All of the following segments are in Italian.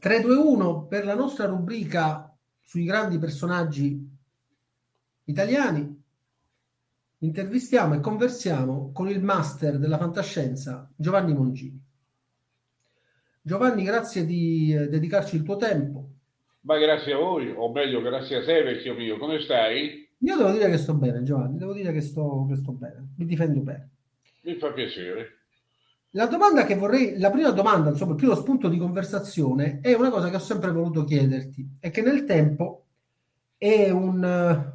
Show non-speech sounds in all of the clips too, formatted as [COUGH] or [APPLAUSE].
3-2-1 per la nostra rubrica sui grandi personaggi italiani. Intervistiamo e conversiamo con il master della fantascienza Giovanni Mongini. Giovanni, grazie di eh, dedicarci il tuo tempo. Ma grazie a voi, o meglio, grazie a te, vecchio mio. Come stai? Io devo dire che sto bene, Giovanni, devo dire che sto, che sto bene, mi difendo bene. Mi fa piacere. La domanda che vorrei, la prima domanda, insomma, il primo spunto di conversazione è una cosa che ho sempre voluto chiederti e che nel tempo è un,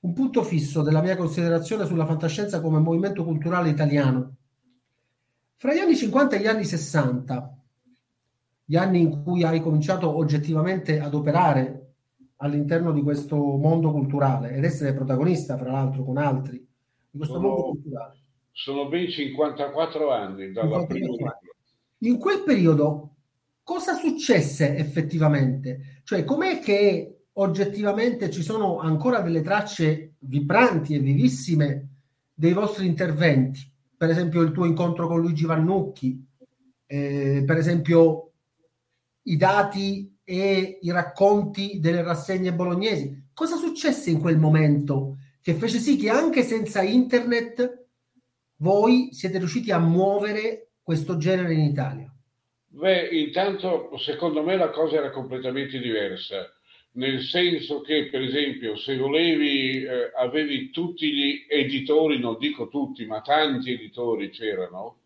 un punto fisso della mia considerazione sulla fantascienza come movimento culturale italiano. Fra gli anni 50 e gli anni 60, gli anni in cui hai cominciato oggettivamente ad operare all'interno di questo mondo culturale ed essere protagonista, fra l'altro, con altri di questo sono, mondo culturale. Sono ben 54 anni dalla 54 prima. In quel periodo cosa successe effettivamente? Cioè, com'è che oggettivamente ci sono ancora delle tracce vibranti e vivissime dei vostri interventi? Per esempio il tuo incontro con Luigi Vannucchi, eh, per esempio i dati e i racconti delle rassegne bolognesi. Cosa successe in quel momento che fece sì che anche senza internet voi siete riusciti a muovere questo genere in Italia? Beh, intanto secondo me la cosa era completamente diversa, nel senso che per esempio se volevi, eh, avevi tutti gli editori, non dico tutti, ma tanti editori c'erano,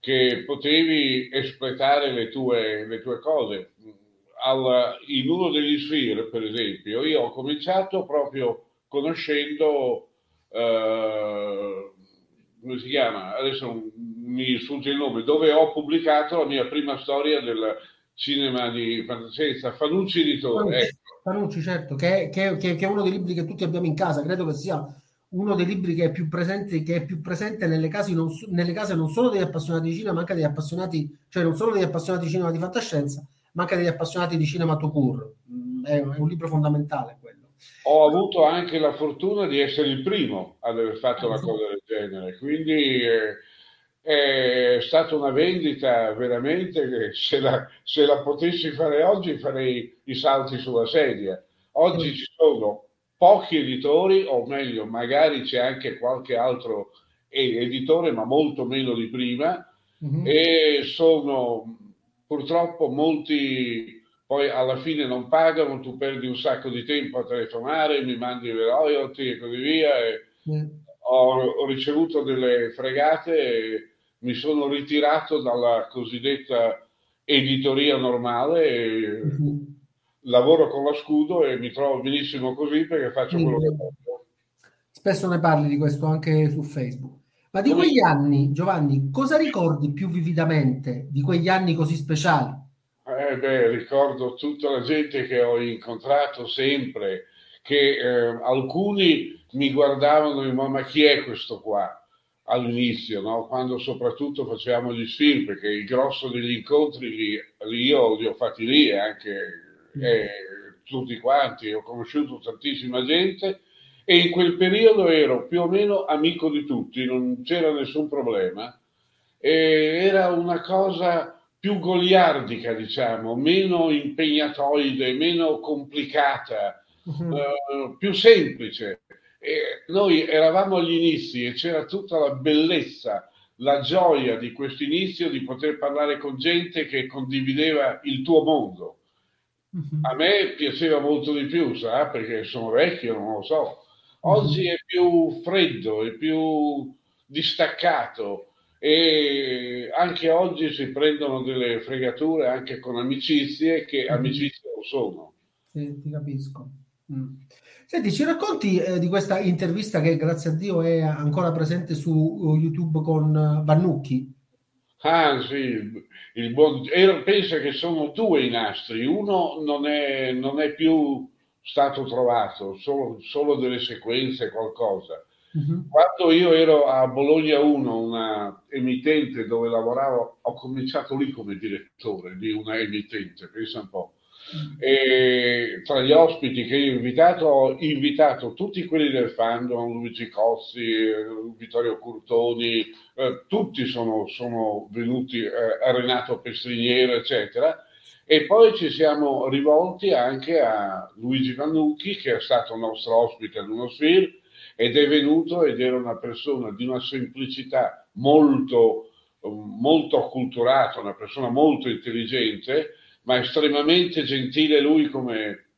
che potevi espletare le tue, le tue cose. Al, in uno degli Sphere, per esempio, io ho cominciato proprio conoscendo, eh, come si chiama, adesso mi sfugge il nome, dove ho pubblicato la mia prima storia del cinema di fantascienza, Fanucci Editore. Ecco. Fanucci certo, che, che, che, che, è uno dei libri che tutti abbiamo in casa, credo che sia uno dei libri che è più presente, che è più presente nelle, case non, nelle case non solo degli appassionati di cinema, ma anche degli appassionati, cioè non solo degli appassionati di cinema di fantascienza, ma anche degli appassionati di cinema to court. Mm, è, è un libro fondamentale quello. Ho avuto anche la fortuna di essere il primo ad aver fatto una cosa del genere, quindi eh, è stata una vendita veramente che se la, se la potessi fare oggi farei i salti sulla sedia. Oggi ci sono pochi editori, o meglio, magari c'è anche qualche altro editore, ma molto meno di prima, mm-hmm. e sono purtroppo molti poi alla fine non pagano, tu perdi un sacco di tempo a telefonare, mi mandi le royalty e così via. E mm. ho, ho, ricevuto delle fregate e mi sono ritirato dalla cosiddetta editoria normale. E, mm-hmm lavoro con lo scudo e mi trovo benissimo così perché faccio quello che faccio. Spesso ne parli di questo anche su Facebook. Ma di Come... quegli anni, Giovanni, cosa ricordi più vividamente di quegli anni così speciali? Eh beh, ricordo tutta la gente che ho incontrato sempre, che eh, alcuni mi guardavano e ma, chi è questo qua? all'inizio, no? quando soprattutto facevamo gli sfilm, perché il grosso degli incontri li, li io li ho fatti lì anche eh, tutti quanti, ho conosciuto tantissima gente e in quel periodo ero più o meno amico di tutti, non c'era nessun problema. E era una cosa più goliardica, diciamo, meno impegnatoide, meno complicata, uh-huh. eh, più semplice. E noi eravamo agli inizi e c'era tutta la bellezza, la gioia di questo inizio di poter parlare con gente che condivideva il tuo mondo. A me piaceva molto di più, sa, perché sono vecchio, non lo so. Oggi è più freddo, è più distaccato e anche oggi si prendono delle fregature anche con amicizie che amicizie non sono. Sì, ti capisco. Mm. Senti, ci racconti eh, di questa intervista che grazie a Dio è ancora presente su uh, YouTube con uh, Vannucchi? Ah sì, il buon... pensa che sono due i nastri, uno non è, non è più stato trovato, solo, solo delle sequenze, qualcosa. Uh-huh. Quando io ero a Bologna 1, una emittente dove lavoravo, ho cominciato lì come direttore di una emittente, pensa un po'. E tra gli ospiti che io ho invitato, ho invitato tutti quelli del fandom, Luigi Cozzi, Vittorio Curtoni, eh, tutti sono, sono venuti, eh, Renato Pestriniero, eccetera, E poi ci siamo rivolti anche a Luigi Vannucchi, che è stato nostro ospite ad uno film ed è venuto ed era una persona di una semplicità molto, molto acculturata, una persona molto intelligente, ma estremamente gentile lui come,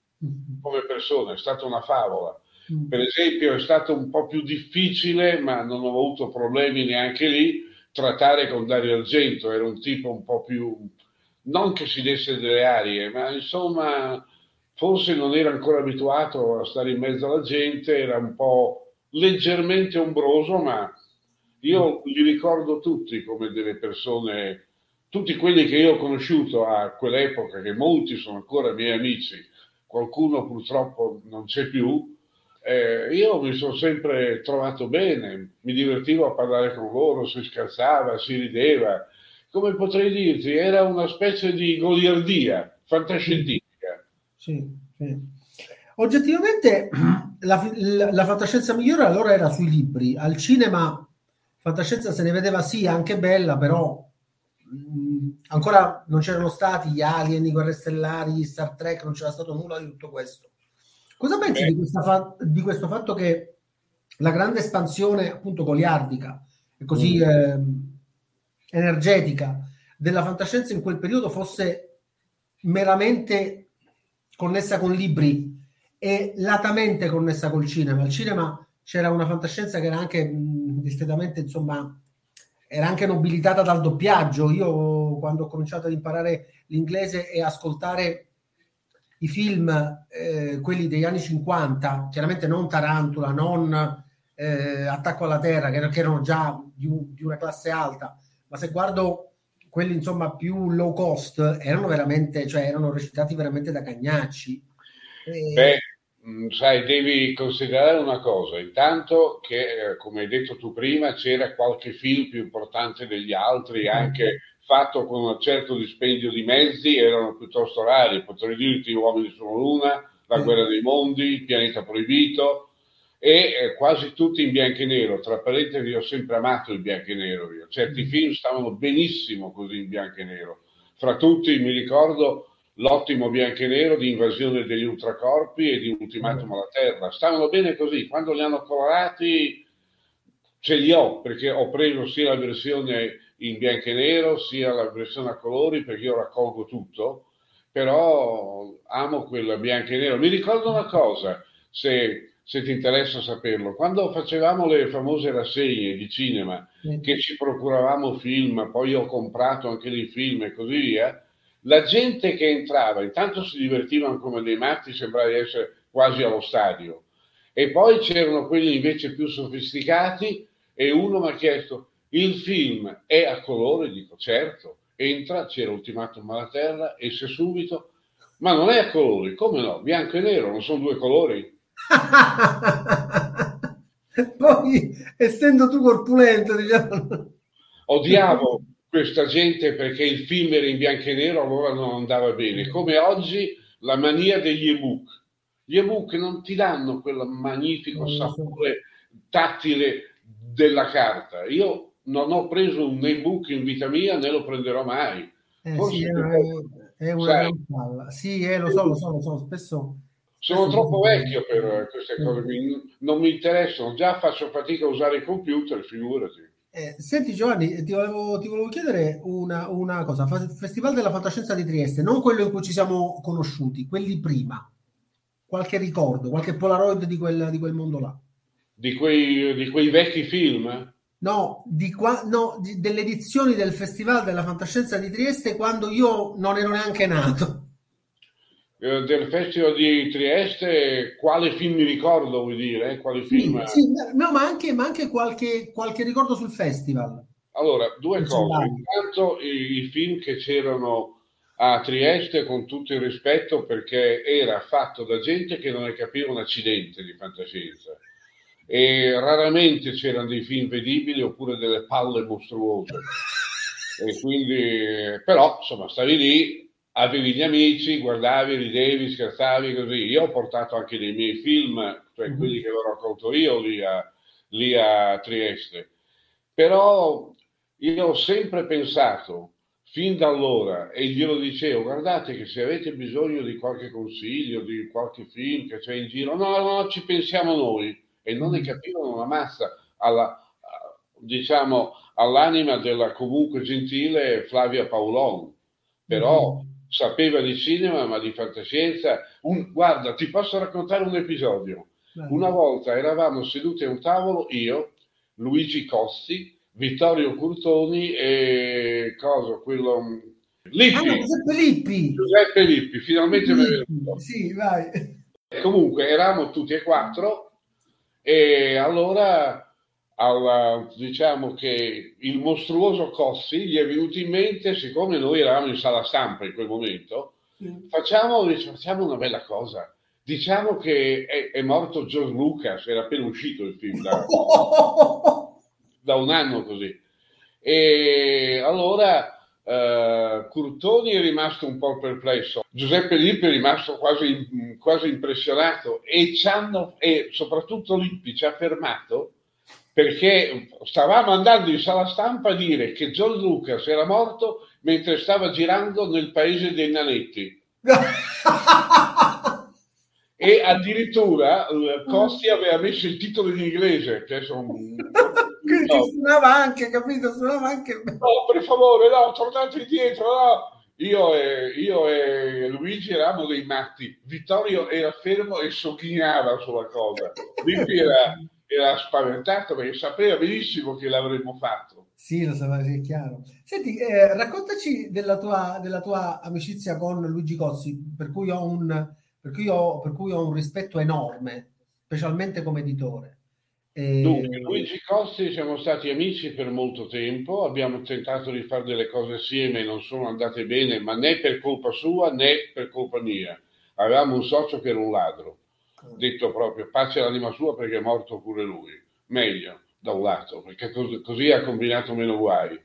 come persona, è stata una favola. Mm. Per esempio è stato un po' più difficile, ma non ho avuto problemi neanche lì, trattare con Dario Argento, era un tipo un po' più, non che si desse delle arie, ma insomma forse non era ancora abituato a stare in mezzo alla gente, era un po' leggermente ombroso, ma io li ricordo tutti come delle persone, tutti quelli che io ho conosciuto a quell'epoca, che molti sono ancora miei amici, qualcuno purtroppo non c'è più, eh, io mi sono sempre trovato bene, mi divertivo a parlare con loro, si scherzava, si rideva. Come potrei dirti, era una specie di goliardia fantascientifica. Sì, sì. Oggettivamente [CLEARS THROAT] la, la, la, fantascienza migliore allora era sui libri. Al cinema fantascienza se ne vedeva sì, anche bella, però mh, ancora non c'erano stati gli alien, i guerre stellari, gli Star Trek, non c'era stato nulla di tutto questo. Cosa pensi eh. di, fa- di, questo fatto che la grande espansione appunto goliardica e così mm. eh, energetica della fantascienza in quel periodo fosse meramente connessa con libri e latamente connessa col cinema. Il cinema c'era una fantascienza che era anche mh, discretamente, insomma, era anche nobilitata dal doppiaggio. Io quando ho cominciato ad imparare l'inglese e ascoltare i film, eh, quelli degli anni 50, chiaramente non Tarantula, non eh, Attacco alla Terra, che, che erano già di, di, una classe alta, ma se guardo quelli insomma più low cost, erano veramente, cioè erano recitati veramente da cagnacci. E... Beh, mm, sai, devi considerare una cosa, intanto che, eh, come hai detto tu prima, c'era qualche film più importante degli altri, anche fatto con un certo dispendio di mezzi erano piuttosto rari, potrei dirti Uomini sulla Luna, La guerra dei mondi, Il pianeta proibito e eh, quasi tutti in bianco e nero. Tra parentesi, ho sempre amato il bianco e nero. Io. Certi mm. film stavano benissimo così in bianco e nero. Fra tutti mi ricordo l'ottimo bianco e nero di Invasione degli Ultracorpi e di Ultimatum alla Terra. Stavano bene così. Quando li hanno colorati ce li ho perché ho preso sia la versione in bianco e nero sia la versione a colori perché io raccolgo tutto, però amo quella bianco e nero. Mi ricordo una cosa, se, se ti interessa saperlo, quando facevamo le famose rassegne di cinema, che ci procuravamo film, poi ho comprato anche dei film e così via, la gente che entrava, intanto si divertivano come dei matti, sembrava di essere quasi allo stadio. E poi c'erano quelli invece più sofisticati e uno mi ha chiesto, il film è a colore? Dico certo, entra, c'era Ultimatum alla Terra, esce subito, ma non è a colori, come no? Bianco e nero, non sono due colori. [LAUGHS] Poi, essendo tu corpulento, diciamo... Odiavo questa gente perché il film era in bianco e nero, allora non andava bene. Come oggi la mania degli ebook. Gli ebook non ti danno quel magnifico sapore tattile della carta. Io non ho preso un ebook in vita mia né lo prenderò mai. Eh, sì, è, è una Sì, eh, lo so, lo so, lo so, spesso... Sono troppo vecchio per queste cose, non mi interessano, già faccio fatica a usare il computer, figurati. Eh, senti Giovanni, ti volevo, ti volevo chiedere una, una, cosa, Festival della Fantascienza di Trieste, non quello in cui ci siamo conosciuti, quelli prima, qualche ricordo, qualche polaroid di quel, di quel mondo là? Di quei, di quei vecchi film? No, di qua, no di, delle edizioni del Festival della Fantascienza di Trieste quando io non ero neanche nato. Eh, del Festival di Trieste, quale film mi ricordo, vuoi dire? Quale film... Sì, sì, no, ma anche, ma anche qualche, qualche, ricordo sul festival. Allora, due cose. Intanto i, i film che c'erano a Trieste, con tutto il rispetto, perché era fatto da gente che non ne capiva un accidente di fantascienza e raramente c'erano dei film vedibili oppure delle palle mostruose. [LAUGHS] E quindi, però, insomma, stavi lì, avevi gli amici, guardavi, ridevi, scherzavi così. Io ho portato anche dei miei film, cioè mhm. quelli che ho raccolto io lì a, lì a Trieste. Però io ho sempre pensato, fin da allora, e glielo dicevo, guardate che se avete bisogno di qualche consiglio, di qualche film che c'è in giro, no, no, ci pensiamo noi. E non ne mm. capivano una massa alla, diciamo, all'anima della comunque gentile Flavia Paolon. Però mm. Sapeva di cinema, ma di fantascienza. Un, guarda, ti posso raccontare un episodio. Una volta eravamo seduti a un tavolo, io, Luigi Costi, Vittorio Curtoni e cosa, quello Lippi. Ah, Giuseppe Lippi. Giuseppe Lippi, finalmente Lippi. mi è venuto. Sì, vai. Comunque eravamo tutti e quattro e allora alla, diciamo che il mostruoso Cossi gli è venuto in mente, siccome noi eravamo in sala stampa in quel momento, sì. facciamo, facciamo una bella cosa. Diciamo che è, è morto George Lucas, era appena uscito il film. Da... [LAUGHS] da un anno così. E allora eh, Curtoni è rimasto un po' perplesso, Giuseppe Lippi è rimasto quasi, quasi impressionato e, e soprattutto Lippi ci ha fermato perché stavamo andando in sala stampa a dire che John Lucas era morto mentre stava girando nel paese dei nanetti. [LAUGHS] e addirittura eh, Costi aveva messo il titolo in inglese, che sono [LAUGHS] quindi no. suonava anche, capito? Suonava anche. No, per favore, no, tornate indietro, no. Io e, io e, Luigi eravamo dei matti. Vittorio era fermo e sogghignava sulla cosa. Lippi era, era spaventato perché sapeva benissimo che l'avremmo fatto. Sì, lo sapeva, sì, chiaro. Senti, eh, raccontaci della tua, della tua, amicizia con Luigi Cozzi, per cui, ho un, per, cui ho, per cui ho un rispetto enorme, specialmente come editore. E... Dunque, Luigi Costi siamo stati amici per molto tempo, abbiamo tentato di fare delle cose assieme e non sono andate bene, ma né per colpa sua né per colpa mia. Avevamo un socio che era un ladro, detto proprio, pace l'anima sua perché è morto pure lui. Meglio, da un lato, perché così, ha combinato meno guai.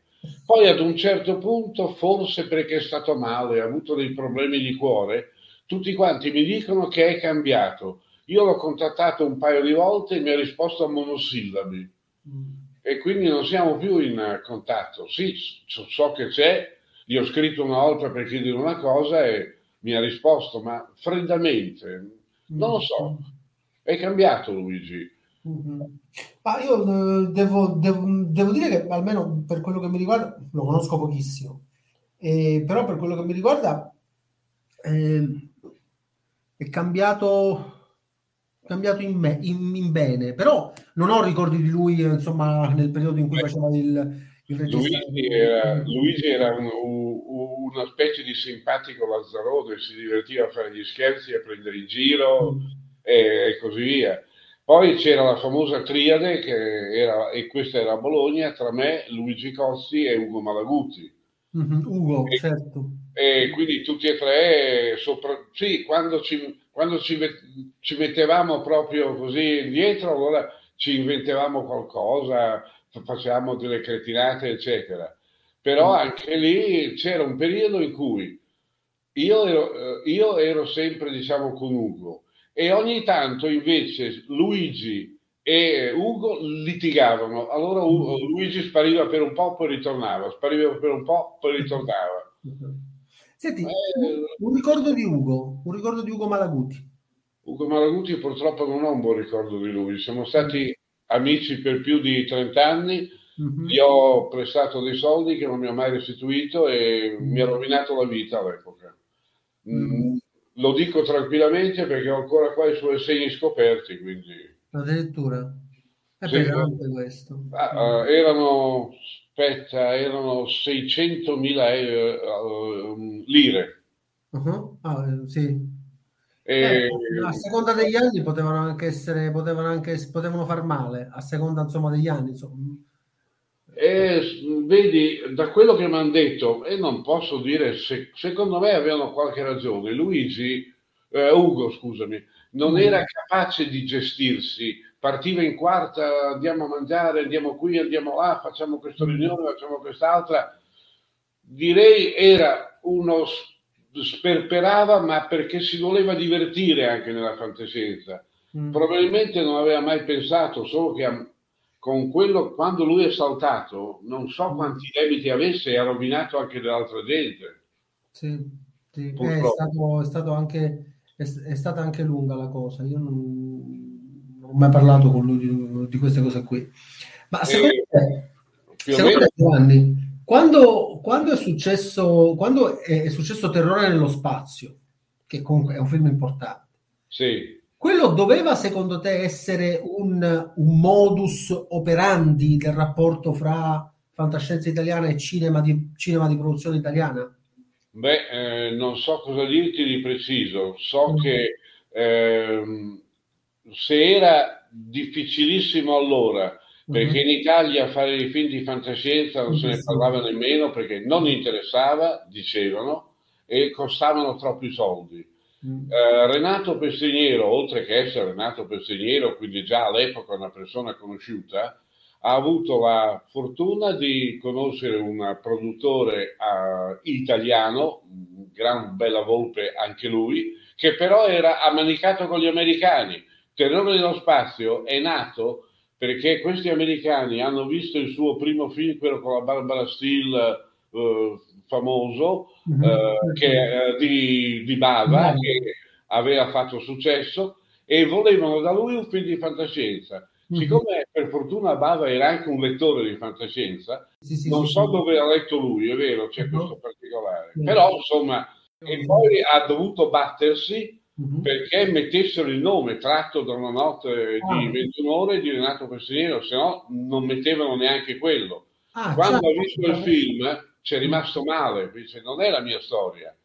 Poi ad un certo punto, forse perché è stato male, ha avuto dei problemi di cuore, tutti quanti mi dicono che è cambiato io l'ho contattato un paio di volte e mi ha risposto a monosillabi mm. e quindi non siamo più in contatto. Sì, so che c'è, gli ho scritto una volta per chiedere una cosa e mi ha risposto, ma freddamente, non lo so, è cambiato Luigi. Mm-hmm. Ma io eh, devo, devo, devo, dire che almeno per quello che mi riguarda, lo conosco pochissimo, eh, però per quello che mi riguarda eh, è cambiato cambiato in, me, in, in, bene, però non ho ricordi di lui insomma nel periodo in cui faceva il. Luigi era, Luigi era un, un, una specie di simpatico Lazzarone, si divertiva a fare gli scherzi, a prendere in giro mm. e, e, così via. Poi c'era la famosa triade, che era, e questa era a Bologna, tra me, Luigi Cossi e Ugo Malaguti. Mm-hmm, Ugo, e, certo. E quindi tutti e tre, sopra, sì, quando ci quando ci, ci mettevamo proprio così dietro, allora ci inventavamo qualcosa, facevamo delle cretinate, eccetera. Però mm. anche lì c'era un periodo in cui io ero, eh, io ero sempre, diciamo, con Ugo e ogni tanto invece Luigi e Ugo litigavano. Allora Ugo, mm. Luigi spariva per un po', poi ritornava, spariva per un po', poi ritornava. Senti, eh, un ricordo di Ugo, un ricordo di Ugo Malaguti. Ugo Malaguti purtroppo non ho un buon ricordo di lui, siamo stati amici per più di 30 anni, mm-hmm. gli ho prestato dei soldi che non mi ha mai restituito e mm-hmm. mi ha rovinato la vita all'epoca. Mm-hmm. Lo dico tranquillamente perché ho ancora qua i suoi segni scoperti, quindi... Addirittura? È sì, pesante questo. Uh, erano aspetta, erano 600.000 eh, uh, lire. Uh-huh. Ah, sì. E... Eh, a seconda degli anni potevano anche essere, potevano anche potevano far male, a seconda insomma degli anni. Insomma. E, vedi, da quello che mi hanno detto, e non posso dire se secondo me avevano qualche ragione, Luigi, eh, Ugo, scusami, non mm. era capace di gestirsi partiva in quarta, andiamo a mangiare, andiamo qui, andiamo là, facciamo questa riunione, facciamo quest'altra. Direi era uno sperperava, ma perché si voleva divertire anche nella fantascienza. Mm. Probabilmente non aveva mai pensato, solo che con quello, quando lui è saltato, non so quanti debiti avesse e ha rovinato anche dell'altra gente. Sì, sì. Eh, è, stato, è, stato anche, è, è, stata anche lunga la cosa. Io non, non ho mai parlato con lui di, di queste cose qui. Ma secondo eh, te, secondo te Giovanni, quando, quando, è successo, quando è, successo Terrore nello spazio, che comunque è un film importante, sì quello doveva, secondo te, essere un, un, modus operandi del rapporto fra fantascienza italiana e cinema di, cinema di produzione italiana? Beh, eh, non so cosa dirti di preciso. So mm. che eh, se era difficilissimo allora, perché mm-hmm. in Italia fare i film di fantascienza non se ne parlava nemmeno perché non interessava, dicevano, e costavano troppi soldi. Mm. Eh, Renato Pestiniero, oltre che essere Renato Pestiniero, quindi già all'epoca una persona conosciuta, ha avuto la fortuna di conoscere un produttore uh, italiano, un gran bella volpe anche lui, che però era ammanicato con gli americani. Terrore dello spazio è nato perché questi americani hanno visto il suo primo film, quello con la Barbara Steele, uh, famoso mm-hmm. eh, che, eh, di, di Bava, mm-hmm. che aveva fatto successo, e volevano da lui un film di fantascienza. Mm-hmm. Siccome per fortuna Bava era anche un lettore di fantascienza, sì, sì, non sì, so dove ha letto lui, è vero, c'è questo particolare. Però insomma, e poi ha dovuto battersi Mm-hmm. perché mettessero il nome tratto da una notte ah. di 21 ore di Renato Pestiniero, se no non mettevano neanche quello. Ah, Quando certo. ha visto il film, ci è rimasto male, dice non è la mia storia.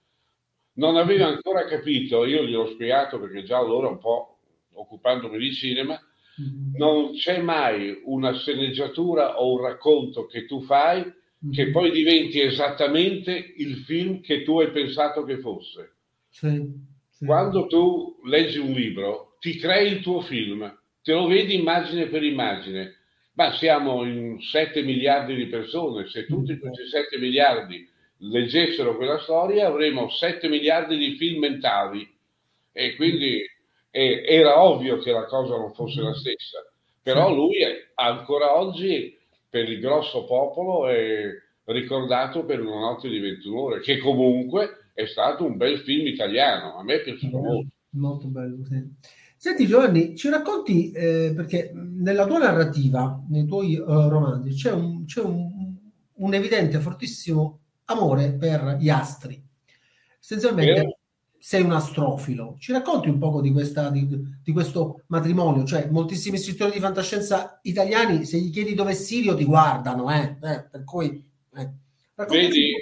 Non aveva ancora capito, io gli ho spiegato perché già allora un po' occupandomi di cinema, mm-hmm. non c'è mai una sceneggiatura o un racconto che tu fai che mm-hmm. poi diventi esattamente il film che tu hai pensato che fosse. Sì. Quando tu leggi un libro, ti crei il tuo film, te lo vedi immagine per immagine, ma siamo in 7 miliardi di persone, se tutti mm. questi 7 miliardi leggessero quella storia avremo 7 miliardi di film mentali. E quindi eh, era ovvio che la cosa non fosse la stessa, però lui è, ancora oggi per il grosso popolo è ricordato per una notte di 21 ore, che comunque è stato un bel film italiano, a me è piaciuto molto. Molto bello, sì. Senti Giovanni, ci racconti, eh, perché nella tua narrativa, nei tuoi uh, romanzi, c'è, un, c'è un, un, evidente, fortissimo amore per gli astri. Essenzialmente eh. sei un astrofilo. Ci racconti un po' di, questa, di, di, questo matrimonio? Cioè, moltissimi scrittori di fantascienza italiani, se gli chiedi dove è Sirio, ti guardano, eh? eh per cui... Eh. Vedi,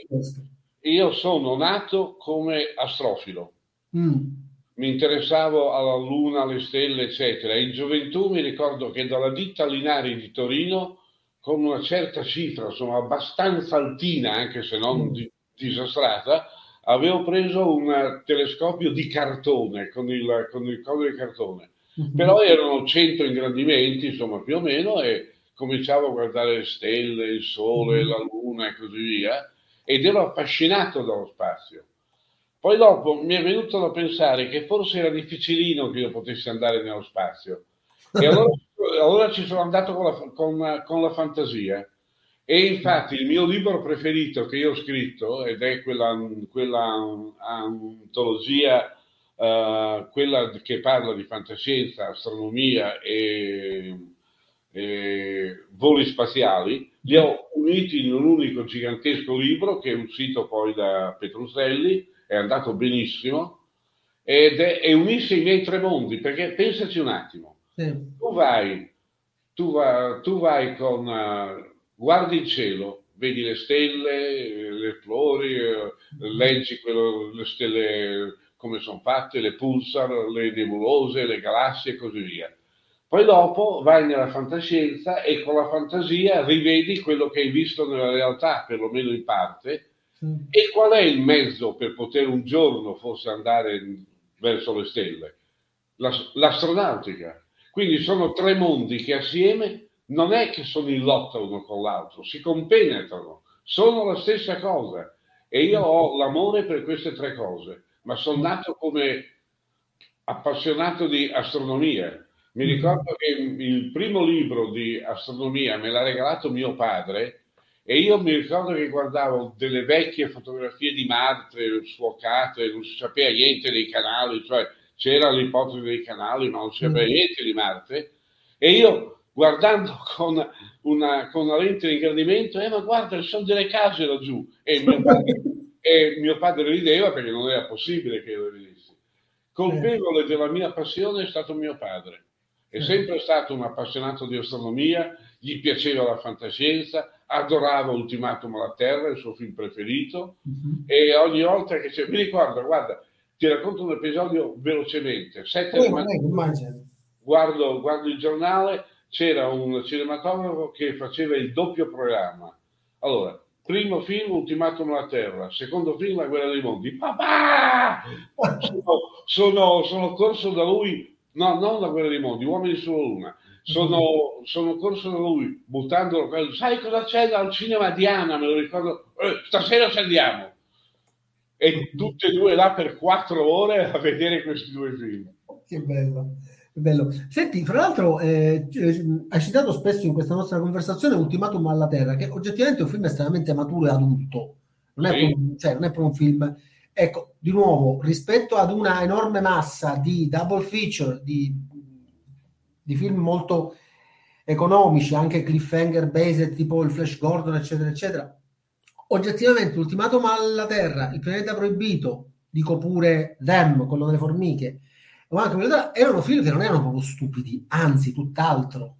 io sono nato come astrofilo. Mm mi interessavo alla luna, alle stelle, eccetera. In gioventù mi ricordo che dalla ditta Linari di Torino, con una certa cifra, insomma abbastanza altina, anche se non mm. di, disastrata, avevo preso un telescopio di cartone, con il, con il codo di cartone. Mm-hmm. Però erano 100 ingrandimenti, insomma, più o meno, e cominciavo a guardare le stelle, il sole, mm-hmm. la luna e così via, ed ero affascinato dallo spazio. Poi dopo mi è venuto da pensare che forse era difficilino che io potessi andare nello spazio. E allora, [LAUGHS] allora ci sono andato con la, con, con la, fantasia. E infatti il mio libro preferito che io ho scritto, ed è quella, quella antologia, uh, quella che parla di fantascienza, astronomia e, e voli spaziali, li ho uniti in un unico gigantesco libro che è uscito poi da Petruselli è andato benissimo ed è, e unisce i miei tre mondi, perché pensaci un attimo, sì. tu vai, tu, va, tu vai con, uh, guardi il cielo, vedi le stelle, le flori, uh, leggi quello, le stelle come sono fatte, le pulsar, le nebulose, le galassie e così via. Poi dopo vai nella fantascienza e con la fantasia rivedi quello che hai visto nella realtà, perlomeno in parte, e qual è il mezzo per poter un giorno forse andare verso le stelle? l'astronautica. Quindi sono tre mondi che assieme non è che sono in lotta uno con l'altro, si compenetrano, sono la stessa cosa. E io ho l'amore per queste tre cose, ma sono nato come appassionato di astronomia. Mi ricordo che il primo libro di astronomia me l'ha regalato mio padre e io mi ricordo che guardavo delle vecchie fotografie di Marte sfocate, non si sapeva niente dei canali, cioè c'era l'ipotesi dei canali, ma non si sapeva mm. niente di Marte. E io guardando con una, con una lente di ingrandimento, eh ma guarda, ci sono delle case laggiù. E mio padre, [LAUGHS] e mio padre rideva perché non era possibile che io le vedessi. Colpevole della mia passione è stato mio padre. È sempre stato un appassionato di astronomia, gli piaceva la fantascienza, adorava Ultimatum alla Terra, il suo film preferito, uh-huh. e ogni volta che c'è, mi ricordo, guarda, ti racconto un episodio velocemente, sette oh, mattina, guardo, guardo il giornale, c'era un cinematografo che faceva il doppio programma. Allora, primo film Ultimatum alla Terra, secondo film La guerra dei mondi. Papà! [LAUGHS] Sono, sono, sono corso da lui, no, non La guerra dei mondi, Uomini sulla Luna sono, sono corso da lui buttandolo sai cosa c'è al cinema Diana me lo ricordo eh, stasera ci andiamo e tutte e due là per quattro ore a vedere questi due film che bello bello. Senti, fra l'altro, eh, hai citato spesso in questa nostra conversazione Ultimatum alla Terra, che oggettivamente è un film estremamente maturo e adulto, non è, sì. un, cioè, non è proprio un film. Ecco, di nuovo, rispetto ad una enorme massa di double feature, di di film molto economici, anche cliffhanger based, tipo il Flash Gordon, eccetera, eccetera. Oggettivamente, Ultimato alla Terra, Il pianeta proibito, dico pure Them, quello delle formiche, erano film che non erano proprio stupidi, anzi, tutt'altro.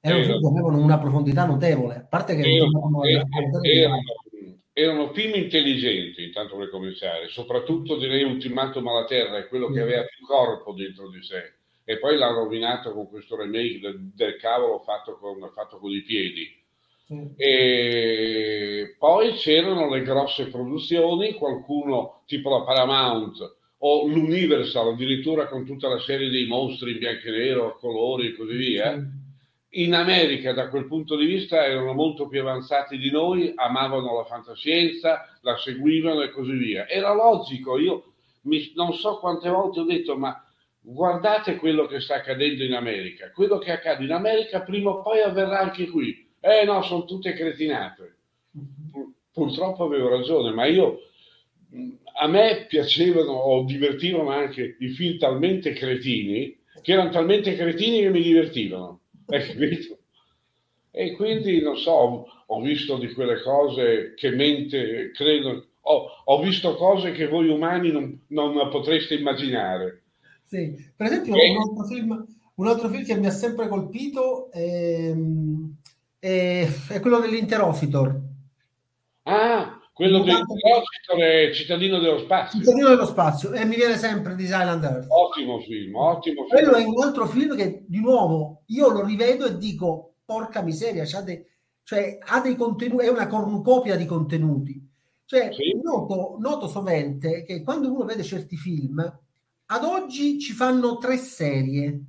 Erano film che avevano una profondità notevole, a parte che erano, erano, erano film intelligenti, intanto per cominciare, soprattutto direi Ultimatum alla Terra, è quello che aveva più corpo dentro di sé e poi l'ha rovinato con questo remake del, del cavolo fatto con, fatto con, i piedi. Mm. E poi c'erano le grosse produzioni, qualcuno tipo la Paramount o l'Universal, addirittura con tutta la serie dei mostri in bianco e nero, a colori e così via. Mm. In America, da quel punto di vista, erano molto più avanzati di noi, amavano la fantascienza, la seguivano e così via. Era logico, io mi, non so quante volte ho detto, ma guardate quello che sta accadendo in America. Quello che accade in America prima o poi avverrà anche qui. Eh no, sono tutte cretinate. Pur, purtroppo avevo ragione, ma io a me piacevano o divertivano anche i film talmente cretini che erano talmente cretini che mi divertivano. Hai capito? E quindi non so, ho visto di quelle cose che mente credo, ho, ho visto cose che voi umani non, non potreste immaginare sì. Per esempio, un altro, film, un altro, film, che mi ha sempre colpito è, è, è quello dell'Interocitor. Ah, quello dell'Interocitor è Cittadino dello Spazio. Cittadino dello Spazio, e mi viene sempre di Silent Earth. Ottimo film, ottimo film. Quello è un altro film che, di nuovo, io lo rivedo e dico, porca miseria, dei, cioè, ha dei contenuti, è una cornucopia di contenuti. Cioè, sì. noto, noto sovente che quando uno vede certi film ad oggi ci fanno tre serie,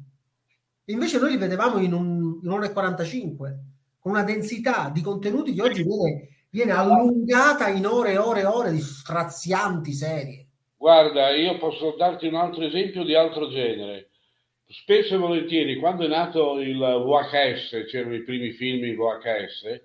invece noi li vedevamo in, un, in un'ora e 45, con una densità di contenuti che oggi viene, viene allungata in ore e ore e ore di strazianti serie. Guarda, io posso darti un altro esempio di altro genere. Spesso e volentieri, quando è nato il VHS, c'erano i primi film in VHS,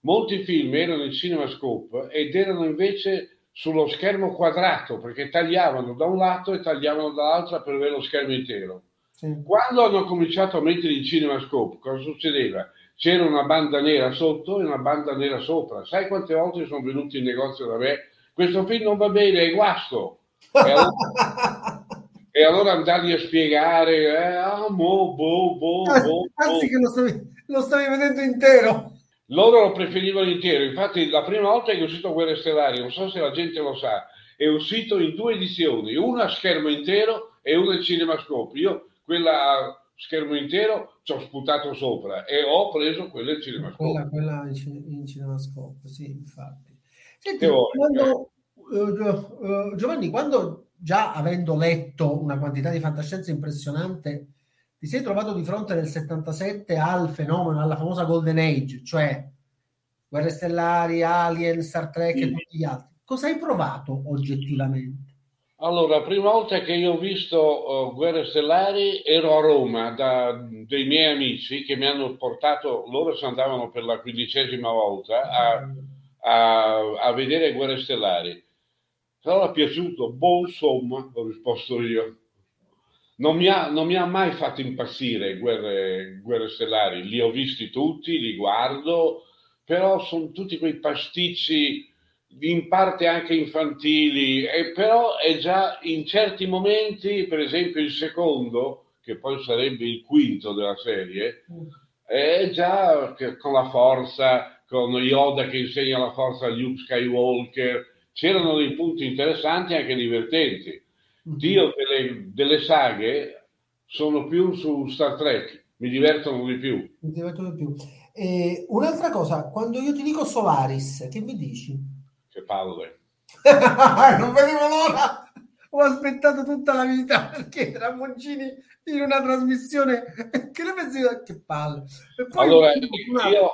molti film erano in CinemaScope ed erano invece sullo schermo quadrato perché tagliavano da un lato e tagliavano dall'altro per avere lo schermo intero. Sì. Quando hanno cominciato a mettere in CinemaScope, cosa succedeva? C'era una banda nera sotto e una banda nera sopra. Sai quante volte sono venuti in negozio da me? Questo film non va bene, è guasto. E allora, [LAUGHS] e allora andargli a spiegare, eh, ah, mo, boh, boh, boh, Anzi, che lo stavi, lo stavi vedendo intero. Loro lo preferivano intero, infatti la prima volta che è uscito Guerre Stellari, non so se la gente lo sa, è uscito in due edizioni, una a schermo intero e una in cinemascope. Io quella schermo intero ci ho sputato sopra e ho preso quella in cinemascope. Quella, quella in, cinemascope, sì, infatti. Senti, quando, uh, Giovanni, quando già avendo letto una quantità di fantascienza impressionante ti sei trovato di fronte nel 77 al fenomeno, alla famosa Golden Age, cioè Guerre Stellari, Alien, Star Trek sì. e tutti gli altri. Cosa hai provato oggettivamente? Allora, prima volta che io ho visto uh, Guerre Stellari ero a Roma da dei miei amici che mi hanno portato, loro si andavano per la quindicesima volta a, a, a vedere Guerre Stellari. Però è piaciuto, boh, insomma, ho risposto io. Non mi, ha, non mi ha mai fatto impazzire Guerre, Guerre Stellari, li ho visti tutti, li guardo, però sono tutti quei pasticci in parte anche infantili, e però è già in certi momenti, per esempio il secondo, che poi sarebbe il quinto della serie, è già con la forza, con Yoda che insegna la forza a Luke Skywalker, c'erano dei punti interessanti e anche divertenti. Mm-hmm. Io delle, delle saghe sono più su Star Trek, mi divertono di più. Mi divertono di più. E un'altra cosa, quando io ti dico Solaris, che mi dici? Palle. [LAUGHS] non vedevo l'ora. Ho aspettato tutta la vita perché Ramoncini in una trasmissione che ne pensi che palle. allora, una... io,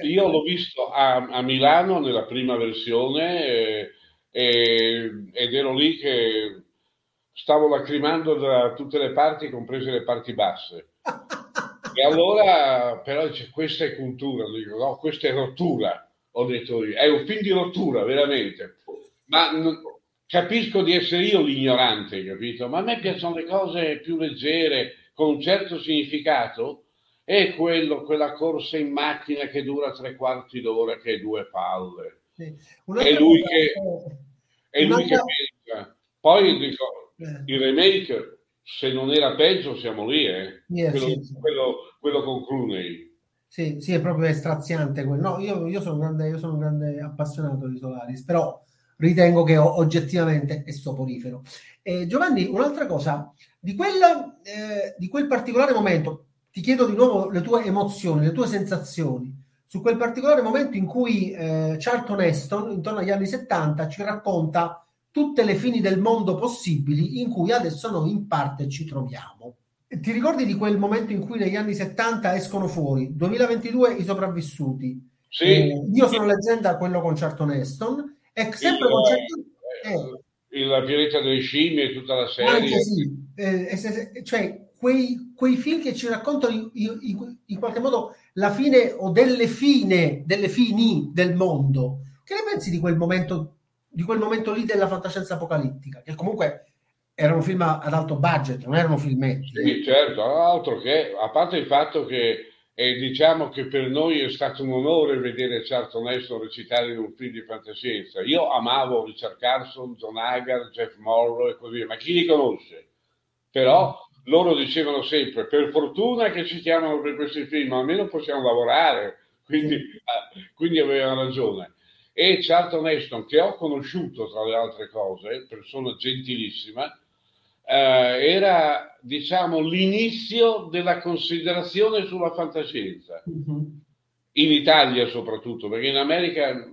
eh. io, l'ho visto a, a, Milano nella prima versione eh, eh, ed ero lì che stavo lacrimando da tutte le parti, comprese le parti basse. [LAUGHS] e allora, però, dice, questa è cultura, dico, no, questa è rottura ho detto io. È un film di rottura, veramente. Ma n- capisco di essere io l'ignorante, capito? Ma a me piacciono le cose più leggere, con un certo significato. È quello, quella corsa in macchina che dura tre quarti d'ora, che è due palle. Sì. È lui che, è lui che pensa. Poi dico, eh. il remake, se non era peggio, siamo lì, eh? Yeah, quello, sì. Quello, quello con Clooney. Sì, sì, è proprio straziante quello. No, io, io, sono grande, io sono un grande appassionato di Solaris, però ritengo che oggettivamente è soporifero. Eh, Giovanni, un'altra cosa, di, quella, eh, di quel particolare momento, ti chiedo di nuovo le tue emozioni, le tue sensazioni, su quel particolare momento in cui eh, Charlton Heston, intorno agli anni 70, ci racconta tutte le fini del mondo possibili in cui adesso noi in parte ci troviamo. Ti ricordi di quel momento in cui negli anni 70 escono fuori 2022 i sopravvissuti? Sì. Eh, io sono leggenda, quello con Charlton Heston. E sempre il, con Charlton eh, eh, La pianeta delle scimmie e tutta la serie. Anche sì. Eh, se, cioè, quei, quei, film che ci raccontano in, in, in, qualche modo la fine o delle fine, delle fini del mondo. Che ne pensi di quel momento, di quel momento lì della fantascienza apocalittica? Che comunque erano film ad alto budget, non erano filmetti. Sì, certo, altro che, a parte il fatto che eh, diciamo che per noi è stato un onore vedere Charlton Heston recitare in un film di fantascienza. Io amavo Richard Carson, John Hagar, Jeff Morrow e così via, ma chi li conosce? Però loro dicevano sempre, per fortuna che ci chiamano per questi film, almeno possiamo lavorare, quindi, sì. quindi avevano ragione. E Charlton Heston, che ho conosciuto tra le altre cose, persona gentilissima, eh, era diciamo l'inizio della considerazione sulla fantascienza mm-hmm. in Italia soprattutto perché in America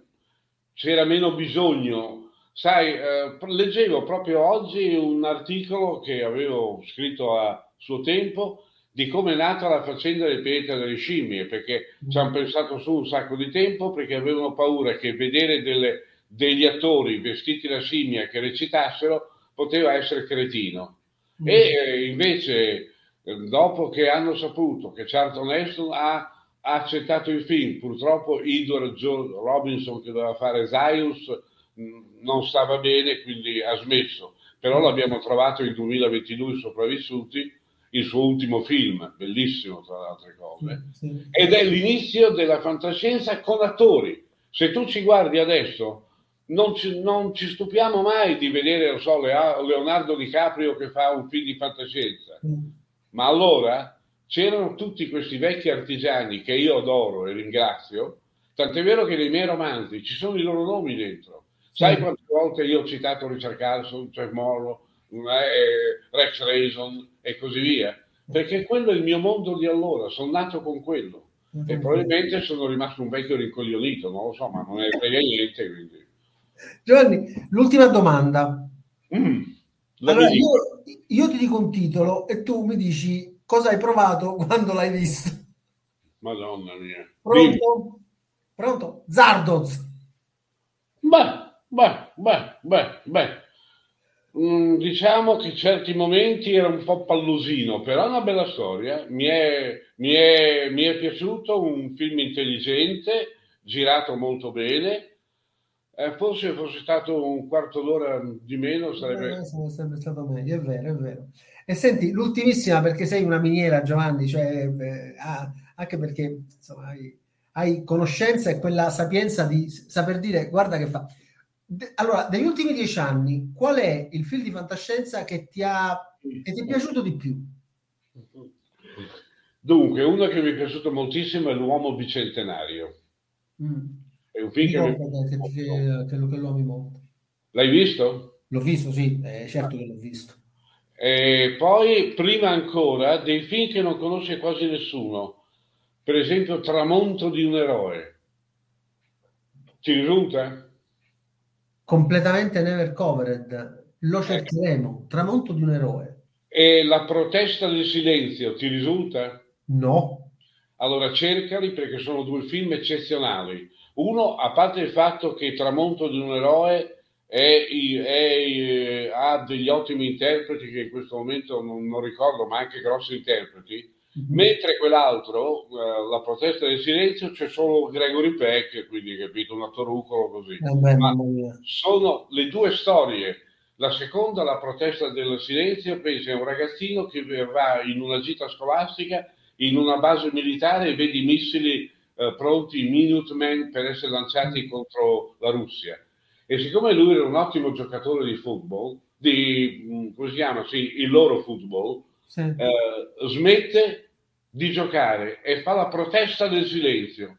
c'era meno bisogno sai eh, leggevo proprio oggi un articolo che avevo scritto a suo tempo di come è nata la faccenda del pianeta delle scimmie perché mm-hmm. ci hanno pensato su un sacco di tempo perché avevano paura che vedere delle, degli attori vestiti da scimmia che recitassero poteva essere cretino. Mm. E eh, invece, eh, dopo che hanno saputo che Charlton Heston ha, ha accettato il film, purtroppo Edward Robinson che doveva fare Zaius non stava bene, quindi ha smesso. Però l'abbiamo trovato nel 2022 sopravvissuti, il suo ultimo film, bellissimo tra le altre cose, sì. ed è l'inizio della fantascienza con attori. Se tu ci guardi adesso, non ci, non ci, stupiamo mai di vedere so, Leonardo DiCaprio che fa un film di fantascienza, mm. ma allora c'erano tutti questi vecchi artigiani che io adoro e ringrazio, tant'è vero che nei miei romanzi ci sono i loro nomi dentro. Sai quante volte io ho citato Richard Carlson, Jeff Morrow, eh, Rex Rayson e così via? Perché quello è il mio mondo di allora, sono nato con quello. Mm-hmm. E probabilmente sono rimasto un vecchio rincoglionito, non lo so, ma non ne frega niente. Quindi. Giovanni, l'ultima domanda. Mm, allora, io, io, ti dico un titolo e tu mi dici cosa hai provato [LAUGHS] quando l'hai visto. Madonna mia. Pronto? Pronto? Zardoz. Beh, beh, beh, beh, beh. Mm, diciamo che certi momenti era un po' pallusino, però è una bella storia. Mi è, mi è, mi è piaciuto, un film intelligente, girato molto bene. Eh, forse fosse stato un quarto d'ora di meno sarebbe... Eh, sarebbe stato meglio, è vero, è vero. E senti, l'ultimissima perché sei una miniera, Giovanni, cioè, eh, anche perché insomma, hai, hai conoscenza e quella sapienza di saper dire guarda che fa allora, degli ultimi dieci anni, qual è il film di fantascienza che ti, ha, che ti è piaciuto di più? Dunque, uno che mi è piaciuto moltissimo è L'uomo bicentenario. Mm. È un film che, mi... che, che, che, lo, ami molto. L'hai visto? L'ho visto, sì, eh, certo che l'ho visto. E poi, prima ancora, dei film che non conosce quasi nessuno. Per esempio, Tramonto di un eroe. Ti risulta? completamente never covered. Lo ecco. cercheremo. Tramonto di un eroe. E la protesta del silenzio ti risulta? No. Allora cercali perché sono due film eccezionali. Uno, a parte il fatto che Tramonto di un eroe è, è, è, ha degli ottimi interpreti che in questo momento non, non ricordo, ma anche grossi interpreti, Mm-hmm. Mentre quell'altro, uh, la protesta del silenzio, c'è solo Gregory Peck, quindi capito, un attorucolo così. Eh Ma sono le due storie. La seconda, la protesta del silenzio, pensa a un ragazzino che va in una gita scolastica in una base militare e vede i missili uh, pronti, i Minutemen, per essere lanciati contro la Russia. E siccome lui era un ottimo giocatore di football, di, mm, come si chiama? Sì, il loro football, sì. eh, smette di giocare e fa la protesta del silenzio.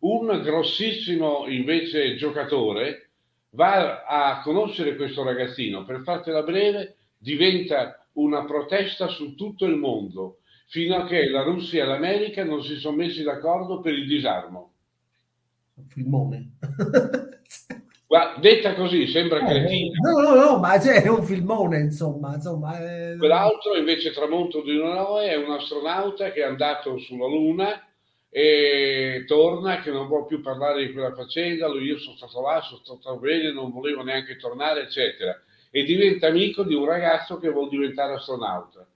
Un grossissimo invece giocatore va a conoscere questo ragazzino, per fartela breve, diventa una protesta su tutto il mondo, fino a che la Russia e l'America non si sono messi d'accordo per il disarmo. Un filmone. [LAUGHS] Guarda, detta così sembra eh, cretina. No, no, no, ma cioè, è un filmone, insomma. insomma è... Quell'altro invece Tramonto di Nonoe è un astronauta che è andato sulla Luna e torna che non vuole più parlare di quella faccenda, lui io sono stato là, sono stato bene, non volevo neanche tornare, eccetera. E diventa amico di un ragazzo che vuole diventare astronauta.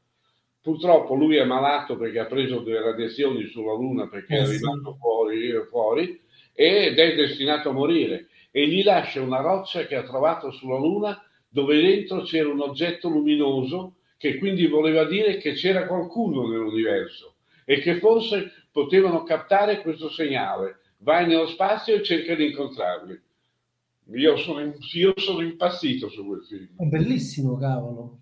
Purtroppo lui è malato perché ha preso delle radiazioni sulla Luna perché eh, è rimasto sì. fuori, fuori ed è destinato a morire e gli lascia una roccia che ha trovato sulla Luna dove dentro c'era un oggetto luminoso che quindi voleva dire che c'era qualcuno nell'universo e che forse potevano captare questo segnale. Vai nello spazio e cerca di incontrarli. Io sono, io sono impazzito su quel film. È bellissimo, cavolo.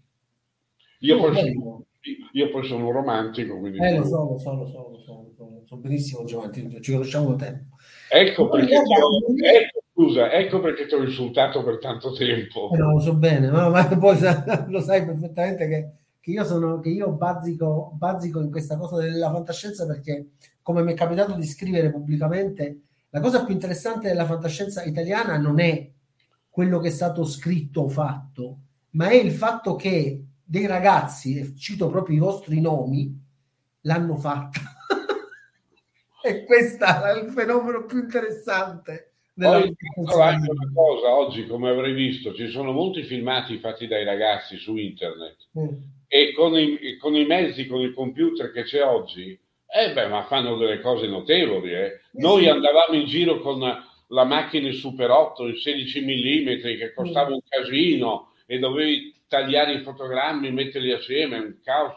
Io, poi sono, io poi sono un romantico. Quindi eh, lo so, lo so, lo so, lo so, lo so. Sono benissimo, Giovanni, ci conosciamo da tempo. Ecco perché, io, ecco Scusa, ecco perché ti ho insultato per tanto tempo. Eh no, lo so bene, no, ma poi [LAUGHS] lo sai perfettamente che, che io, sono, che io bazzico, bazzico in questa cosa della fantascienza perché, come mi è capitato di scrivere pubblicamente, la cosa più interessante della fantascienza italiana non è quello che è stato scritto o fatto, ma è il fatto che dei ragazzi, cito proprio i vostri nomi, l'hanno fatta. [LAUGHS] e questo è il fenomeno più interessante poi anche una cosa, oggi come avrei visto, ci sono molti filmati fatti dai ragazzi su internet mm. e con i, con i, mezzi, con il computer che c'è oggi, eh beh, ma fanno delle cose notevoli. Eh. Noi sì. andavamo in giro con la macchina Super 8, il 16 mm che costava mm. un casino e dovevi tagliare i fotogrammi, metterli assieme, un caos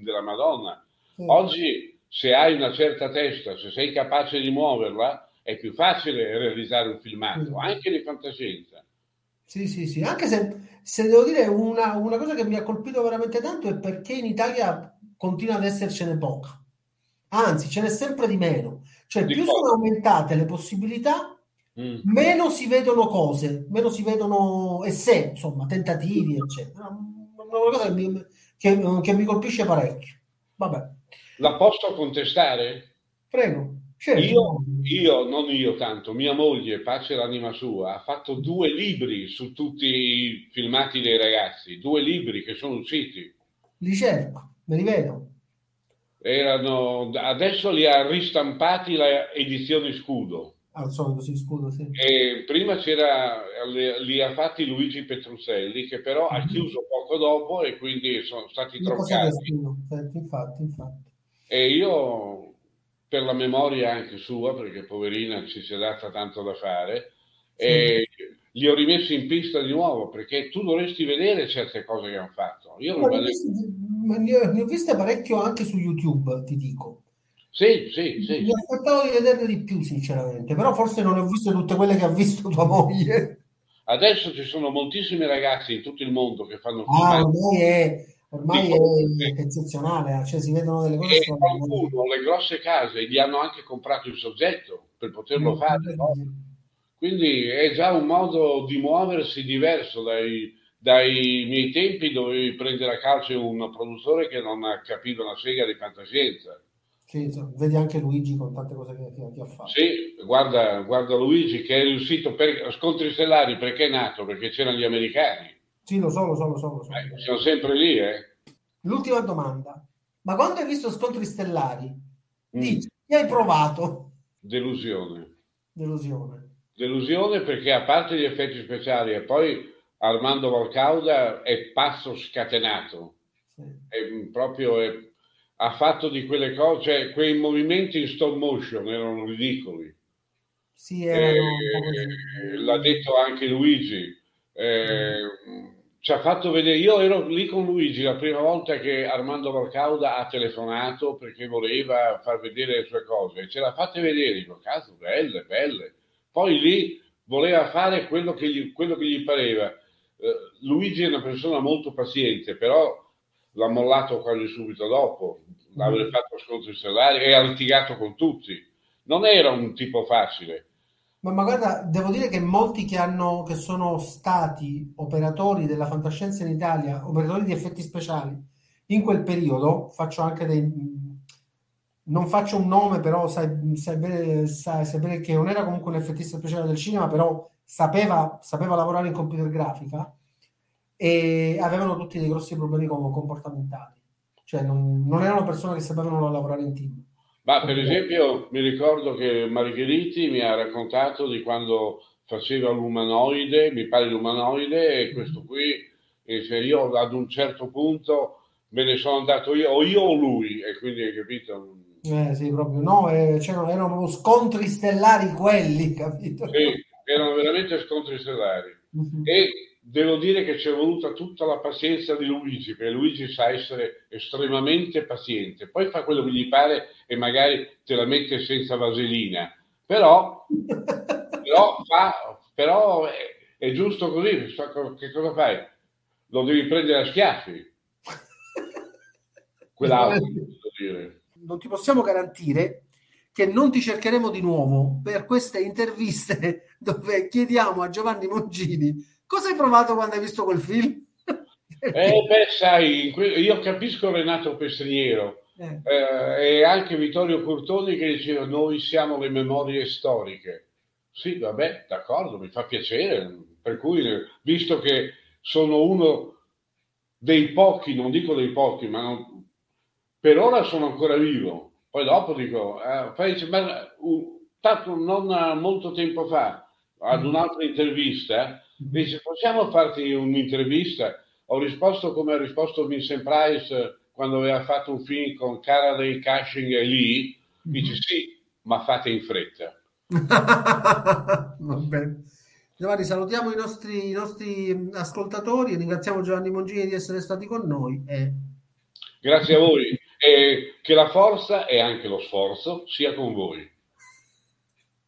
della Madonna. Oggi se hai una certa testa, se sei capace di muoverla, è più facile realizzare un filmato, anche di fantascienza. Sì, sì, sì, anche se, se devo dire una, una, cosa che mi ha colpito veramente tanto è perché in Italia continua ad essercene poca, anzi ce n'è sempre di meno, cioè di più cosa? sono aumentate le possibilità, mm. meno si vedono cose, meno si vedono esse, insomma, tentativi, eccetera. Una cosa che mi, che, che mi colpisce parecchio. Vabbè. La posso contestare? Prego. Certo. Io, io, non io tanto, mia moglie, pace l'anima sua, ha fatto due libri su tutti i filmati dei ragazzi, due libri che sono usciti. Li cerco, me li vedo. Erano, adesso li ha ristampati la edizione Scudo. Al solito si scudo, sì. E prima c'era, li ha fatti Luigi Petruselli, che però ha mhm. chiuso poco dopo e quindi sono stati troccati. Infatti, infatti. E io, per la memoria anche sua, perché poverina ci si è data tanto da fare, sì. e li ho rimessi in pista di nuovo perché tu dovresti vedere certe cose che hanno fatto. Io non ne, ho, ne ho viste parecchio anche su YouTube, ti dico. Sì, sì, sì. Mi aspettavo di vederne di più, sinceramente, però forse non ho visto tutte quelle che ha visto tua moglie. Adesso ci sono moltissimi ragazzi in tutto il mondo che fanno ah, ormai è, ormai è eccezionale, cioè si vedono delle cose. E qualcuno, le grosse case, gli hanno anche comprato il soggetto per poterlo mm, fare. No? Quindi è già un modo di muoversi diverso dai, dai miei tempi dovevi prendere a calcio un produttore che non ha capito una sega di fantascienza. Sì, vedi anche Luigi con tante cose che, che, che ha fatto. Sì, guarda, guarda, Luigi che è riuscito per scontri stellari perché è nato? Perché c'erano gli americani. Sì, lo so, lo so, lo so. Lo so. Eh, siamo sempre lì, eh. L'ultima domanda. Ma quando hai visto scontri stellari, mm. dici, chi hai provato? Delusione. Delusione. Delusione perché a parte gli effetti speciali e poi Armando Valcauda è pazzo scatenato. Sì. È proprio... È, ha fatto di quelle cose, cioè, quei movimenti in stop motion erano ridicoli. Sì, erano eh, l'ha detto anche Luigi. Eh, ci ha fatto vedere, io ero lì con Luigi la prima volta che Armando Valcauda ha telefonato perché voleva far vedere le sue cose e ce l'ha fatte vedere, dico, cazzo, belle, belle. Poi lì voleva fare quello che gli, quello che gli pareva. Eh, Luigi è una persona molto paziente, però l'ha mollato quasi subito dopo, aveva fatto scontri stellari e ha litigato con tutti. Non era un tipo facile. Ma, ma guarda, devo dire che molti che, hanno, che sono stati operatori della fantascienza in Italia, operatori di effetti speciali, in quel periodo, faccio anche dei... Non faccio un nome, però sai, sai, bene, sai, sai bene che non era comunque un effettista speciale del cinema, però sapeva, sapeva lavorare in computer grafica e avevano tutti dei grossi problemi comportamentali, cioè non, non erano persone che sapevano lavorare in team. Ma per esempio mi ricordo che Margheriti mi ha raccontato di quando faceva l'umanoide, mi pare l'umanoide, e questo qui, e se io ad un certo punto me ne sono andato io, o io o lui, e quindi hai capito? Eh sì, proprio, no, eh, cioè, erano proprio scontri stellari quelli, [LAUGHS] capito? Sì, erano veramente scontri stellari. Uh-huh. E devo dire che ci è voluta tutta la pazienza di Luigi, perché Luigi sa essere estremamente paziente, poi fa quello che gli pare e magari te la mette senza vaselina, però, [LAUGHS] però, fa, però è, è, giusto così, che cosa fai? Lo devi prendere a schiaffi. [LAUGHS] Quell'altro, dire. Non ti possiamo garantire che non ti cercheremo di nuovo per queste interviste [LAUGHS] dove chiediamo a Giovanni Mongini Cosa hai provato quando hai visto quel film? [LAUGHS] eh, beh, sai, io capisco Renato Pestriero eh. Eh, e anche Vittorio Curtoni che diceva noi siamo le memorie storiche. Sì, vabbè, d'accordo, mi fa piacere. Per cui, visto che sono uno dei pochi, non dico dei pochi, ma non, per ora sono ancora vivo. Poi dopo dico, eh, ma, uh, tanto non molto tempo fa, ad mm. un'altra intervista, Dice, possiamo farti un'intervista? Ho risposto come ha risposto Vincent Price quando aveva fatto un film con Cara dei Cashing e lì. Dice sì, ma fate in fretta. [LAUGHS] Va bene. Giovanni, salutiamo i nostri, i nostri ascoltatori e ringraziamo Giovanni Mongini di essere stati con noi. E... Grazie a voi e che la forza e anche lo sforzo sia con voi.